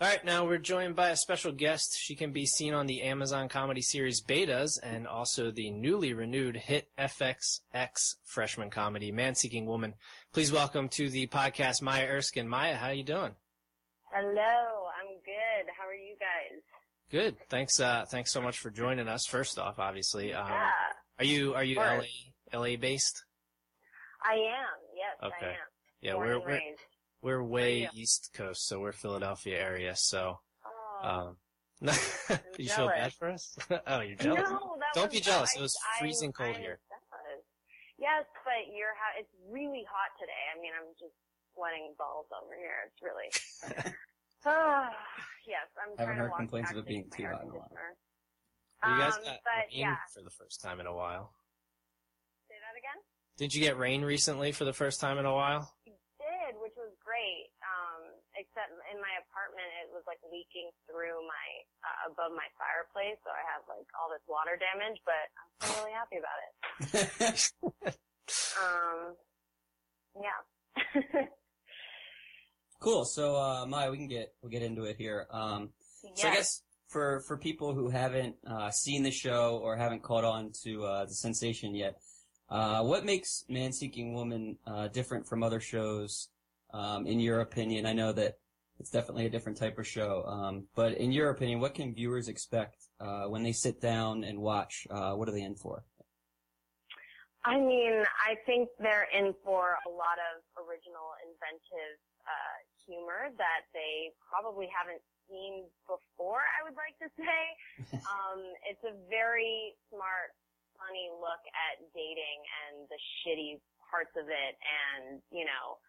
All right, now we're joined by a special guest. She can be seen on the Amazon comedy series Betas and also the newly renewed hit FXX freshman comedy Man Seeking Woman. Please welcome to the podcast Maya Erskine. Maya, how are you doing? Hello, I'm good. How are you guys? Good. Thanks. Uh, thanks so much for joining us. First off, obviously, um, Yeah, are you are you LA. LA based? I am. Yes, Okay. I am. Yeah, Born we're we're. We're way you? East Coast, so we're Philadelphia area. So, Oh, um, you feel bad for us? oh, you're jealous. No, that Don't was, be jealous. I- It was I- freezing cold I'm here. jealous. Yes, but you're ha- it's really hot today. I mean, I'm just sweating balls over here. It's really. Ah, yes, I'm trying heard to walk complaints back of it being too hot in a while. conditioner. You guys Um, got but rain yeah, for the first time in a while. say that again. Did you get rain recently for the first time in a while? did, which was great. Um, except in my apartment, it was like leaking through my uh, above my fireplace, so I have like all this water damage. But I'm still really happy about it. Um, yeah. cool. So, uh, Maya, we can get we'll get into it here. Um, So I guess for for people who haven't uh, seen the show or haven't caught on to uh, the sensation yet, uh, what makes Man Seeking Woman uh, different from other shows? Um, in your opinion, I know that it's definitely a different type of show. Um, but in your opinion, what can viewers expect uh, when they sit down and watch? Uh, what are they in for? I mean, I think they're in for a lot of original, inventive uh, humor that they probably haven't seen before. I would like to say, um, it's a very smart, funny look at dating and the shitty parts of it, and you know,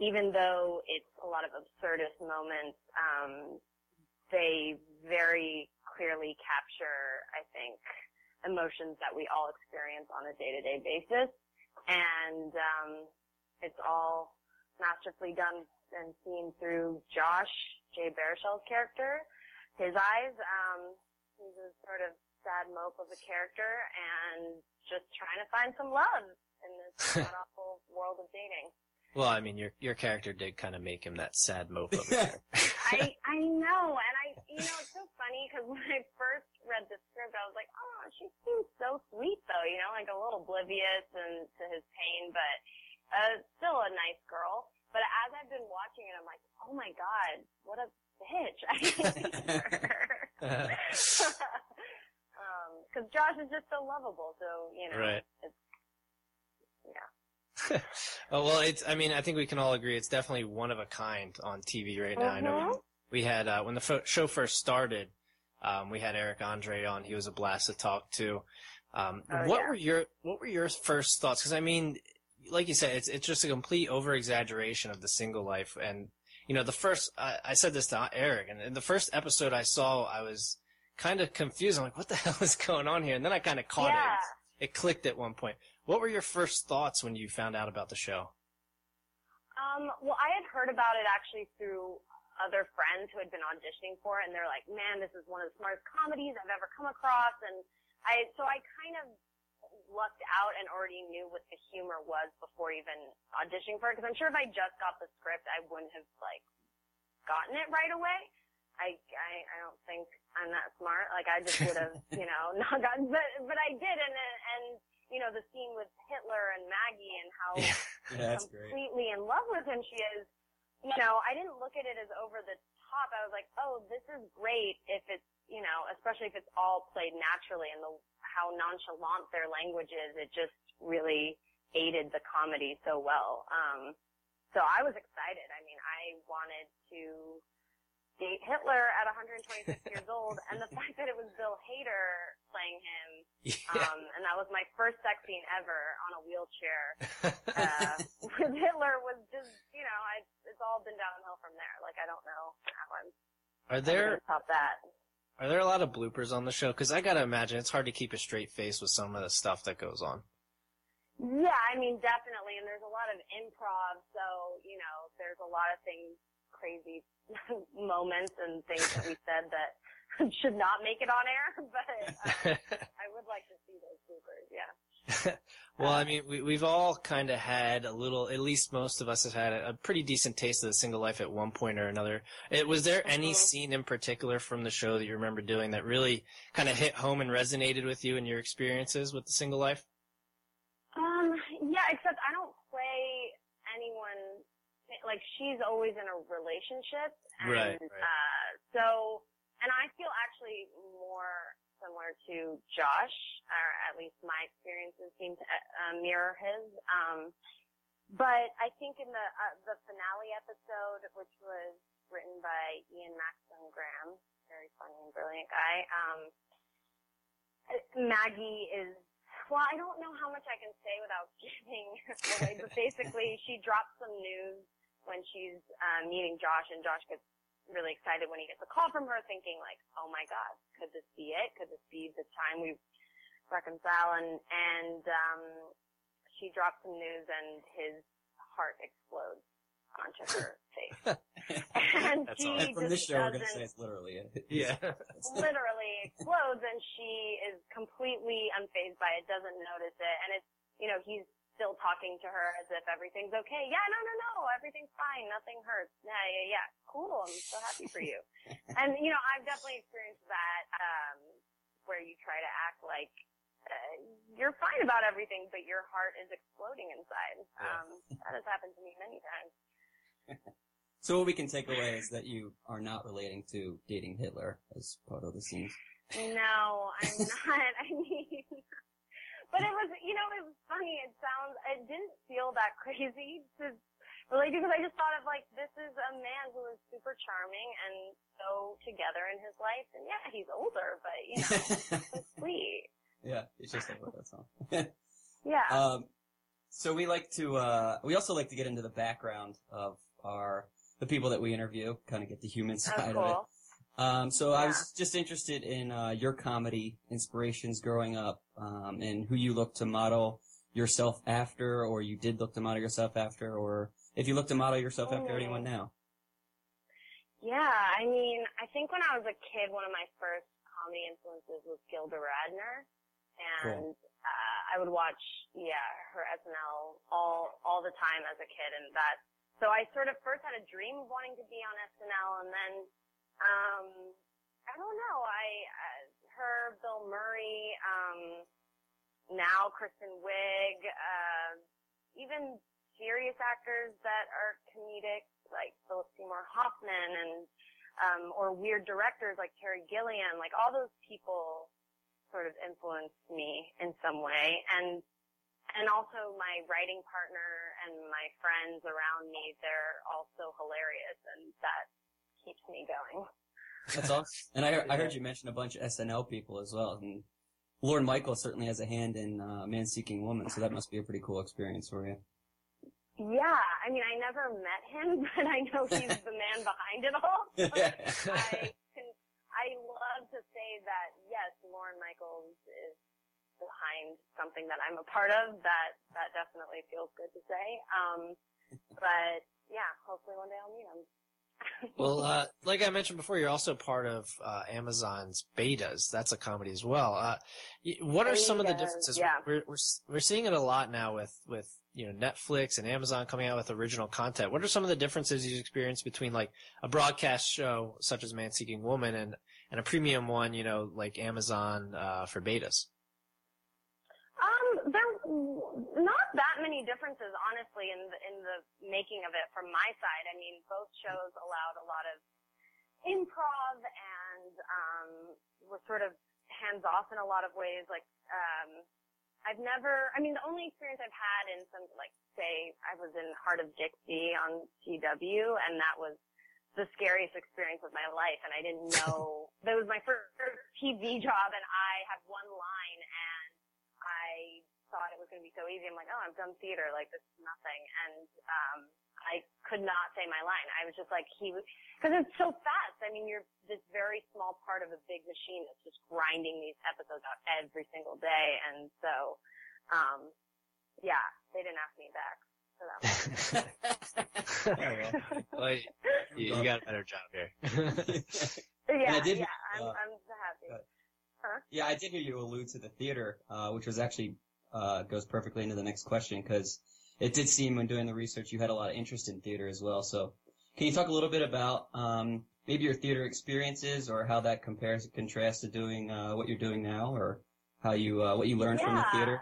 even though it's a lot of absurdist moments, um, they very clearly capture, I think, emotions that we all experience on a day-to-day basis. And um, it's all masterfully done and seen through Josh, Jay Baruchel's character. His eyes, um, he's a sort of sad mope of a character and just trying to find some love in this god-awful world of dating. Well, I mean, your your character did kind of make him that sad mope of a. I I know, and I you know it's so funny because when I first read the script, I was like, oh, she seems so sweet though, you know, like a little oblivious and to his pain, but uh, still a nice girl. But as I've been watching it, I'm like, oh my god, what a bitch! I hate her. Um, because Josh is just so lovable, so you know, Right. it's yeah. oh well, it's. I mean, I think we can all agree it's definitely one of a kind on TV right now. I know Mhm. we had uh, when the fo- show first started, um, we had Eric Andre on. He was a blast to talk to. Um, Oh, what yeah. were your What were your first thoughts? Because I mean, like you said, it's it's just a complete over exaggeration of the single life. And you know, the first I, I said this to Eric, and in the first episode I saw, I was kind of confused. I'm like, what the hell is going on here? And then I kind of caught Yeah. it. It clicked at one point. What were your first thoughts when you found out about the show? Um, well, I had heard about it actually through other friends who had been auditioning for it, and they're like, "Man, this is one of the smartest comedies I've ever come across." And I, so I kind of lucked out and already knew what the humor was before even auditioning for it. Because I'm sure if I just got the script, I wouldn't have like gotten it right away. I, I, I don't think I'm that smart. Like I just would have, you know, not gotten, but, but I did. And, and, you know, the scene with Hitler and Maggie and how Yeah, that's great. completely in love with him she is, you know, I didn't look at it as over the top. I was like, oh, this is great if it's, you know, especially if it's all played naturally and the, how nonchalant their language is. It just really aided the comedy so well. Um, so I was excited. I mean, I wanted to date Hitler at 126 years old, and the fact that it was Bill Hader playing him, Yeah. um, was my first sex scene ever on a wheelchair uh, with Hitler was just, you know, I, it's all been downhill from there. Like, I don't know how I'm are there top that. are there a lot of bloopers on the show? Because I gotta imagine it's hard to keep a straight face with some of the stuff that goes on. Yeah, I mean, definitely, and there's a lot of improv, so, you know, there's a lot of things, crazy moments and things that we said that should not make it on air, but uh, I would like to see those bloopers, yeah. Well, I mean, we, we've all kind of had a little, at least most of us have had a, a pretty decent taste of the single life at one point or another. It, was there any Mhm. scene in particular from the show that you remember doing that really kind of hit home and resonated with you and your experiences with the single life? Um, yeah, except I don't play anyone, like she's always in a relationship. And, Right, right. Uh, so, and I feel actually more similar to Josh, or at least my experiences seem to uh, mirror his. Um, but I think in the uh, the finale episode, which was written by Ian Maxtone-Graham, very funny and brilliant guy, um, Maggie is. Well, I don't know how much I can say without giving away, but basically, she drops some news when she's uh, meeting Josh, and Josh gets really excited when he gets a call from her, thinking like, "Oh my God, could this be it? Could this be the time we reconcile?" And and um, she drops some news, and his heart explodes onto her face, and That's he all. And from this show, we're gonna say it's literally it. Yeah. literally explodes and she is completely unfazed by it, doesn't notice it, and it's, you know, he's still talking to her as if everything's okay. Yeah, no, no, no, everything's fine, nothing hurts. Yeah, yeah, yeah, cool, I'm so happy for you. and, you know, I've definitely experienced that, um, where you try to act like, uh, you're fine about everything, but your heart is exploding inside. Yeah. Um, that has happened to me many times. So what we can take away is that you are not relating to dating Hitler as part of the scenes. No, I'm not. I mean, but it was, you know, it was funny. It sounds, it didn't feel that crazy to relate to because I just thought of like, this is a man who is super charming and so together in his life. And yeah, he's older, but you know, so sweet. yeah, it's just like that song. Yeah. um, so we like to, uh, we also like to get into the background of our, the people that we interview, kind of get the human oh, side of it. Cool. Um, so I was just interested in uh, your comedy inspirations growing up, um, and who you look to model yourself after, or you did look to model yourself after, or if you look to model yourself after anyone now. Yeah, I mean, I think when I was a kid, one of my first comedy influences was Gilda Radner, and uh, I would watch, yeah, her SNL all all the time as a kid, and that. So I sort of first had a dream of wanting to be on SNL, and then, um, I don't know, I uh, her, Bill Murray, um, now Kristen Wiig, uh, even serious actors that are comedic, like Philip Seymour Hoffman and um, or weird directors like Terry Gilliam, like all those people sort of influenced me in some way. And and also my writing partner and my friends around me, they're also hilarious and that keeps me going. That's awesome. And I, heard- I heard you mention a bunch of SNL people as well. And Lorne Michael certainly has a hand in uh, Man Seeking Woman, so that must be a pretty cool experience for you. Yeah, I mean, I never met him, but I know he's the man behind it all. I can, I love to say that yes, Lorne Michaels is behind something that I'm a part of. That that definitely feels good to say. Um, but yeah, hopefully one day I'll meet him. Well, uh, like I mentioned before, you're also part of uh, Amazon's betas. That's a comedy as well. Uh, what are some of the differences? yeah. We're, we're we're seeing it a lot now with with you know Netflix and Amazon coming out with original content. What are some of the differences you experience between like a broadcast show such as Man Seeking Woman and and a premium one, you know, like Amazon uh, for betas? Um, there not many differences, honestly, in the in the making of it from my side. I mean, both shows allowed a lot of improv and um, were sort of hands off in a lot of ways. Like, um, I've never. I mean, the only experience I've had in some like, say, I was in Hart of Dixie on CW, and that was the scariest experience of my life. And I didn't know that was my first TV job, and I had one line and. I thought it was going to be so easy. I'm like, oh, I've done theater. Like, this is nothing. And, um, I could not say my line. I was just like, he was, cause it's so fast. I mean, you're this very small part of a big machine that's just grinding these episodes out every single day. And so, um, yeah, they didn't ask me back for that one. well, you, you got a better job here. yeah, I did, yeah, I'm, uh, I'm happy. uh, Yeah, I did hear you allude to the theater, uh, which was actually uh, goes perfectly into the next question because it did seem when doing the research you had a lot of interest in theater as well. So, can you talk a little bit about um, maybe your theater experiences or how that compares and contrasts to doing uh, what you're doing now, or how you uh, what you learned from the theater?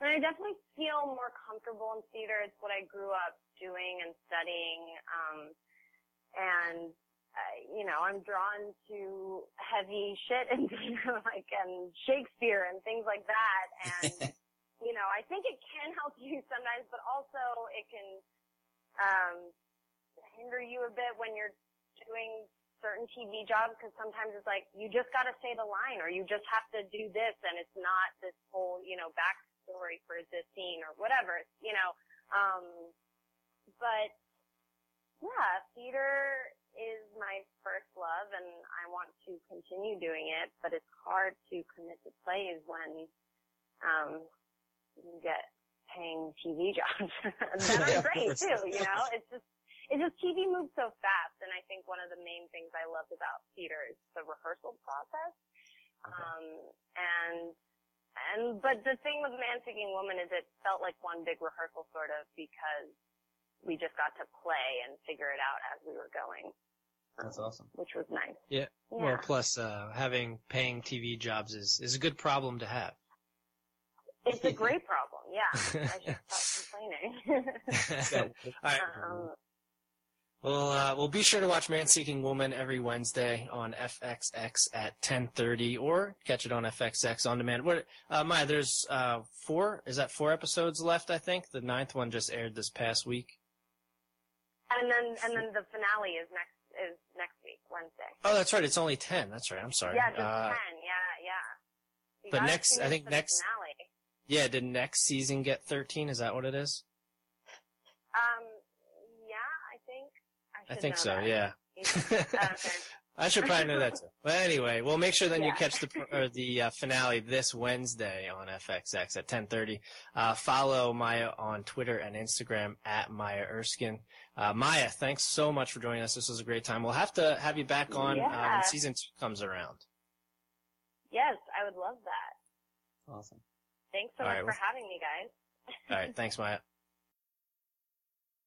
And I definitely feel more comfortable in theater. It's what I grew up doing and studying. Um, and, uh, you know, I'm drawn to heavy shit and, like, and Shakespeare and things like that. And, you know, I think it can help you sometimes, but also it can, um, hinder you a bit when you're doing certain TV jobs because sometimes it's like you just got to say the line or you just have to do this and it's not this whole you know back story for this scene or whatever, you know. Um, but yeah, theater is my first love and I want to continue doing it, but it's hard to commit to plays when, um, you get paying TV jobs. that are great too, you know? It's just, it's just TV moves so fast and I think one of the main things I loved about theater is the rehearsal process. Okay. Um, and and but the thing with Man Seeking Woman is it felt like one big rehearsal sort of because we just got to play and figure it out as we were going. That's awesome. Which was nice. Yeah. yeah. Well, plus uh, having paying TV jobs is is a good problem to have. It's a great problem. Yeah. I should stop complaining. All right. Um, well, uh, we'll be sure to watch Man Seeking Woman every Wednesday on FXX at 10:30, or catch it on FXX on demand. What, uh, Maya? There's uh, four. Is that four episodes left? I think the ninth one just aired this past week. And then, and then the finale is next is next week, Wednesday. Oh, that's right. It's only ten. That's right. I'm sorry. Yeah, just uh, ten. Yeah, yeah. You but next, I think next. Finale. Yeah, did next season get 13? Is that what it is? Um, Yeah, I think I, I think so. That. Yeah. okay. I should probably know that too. But anyway, we'll make sure then yeah. you catch the or the uh, finale this Wednesday on FXX at 10:30. Uh, follow Maya on Twitter and Instagram at Maya Erskine. Uh, Maya, thanks so much for joining us. This was a great time. We'll have to have you back on yeah. uh, when season two comes around. Yes, I would love that. Awesome. Thanks so All much right, for well, having me, guys. All right, thanks, Maya.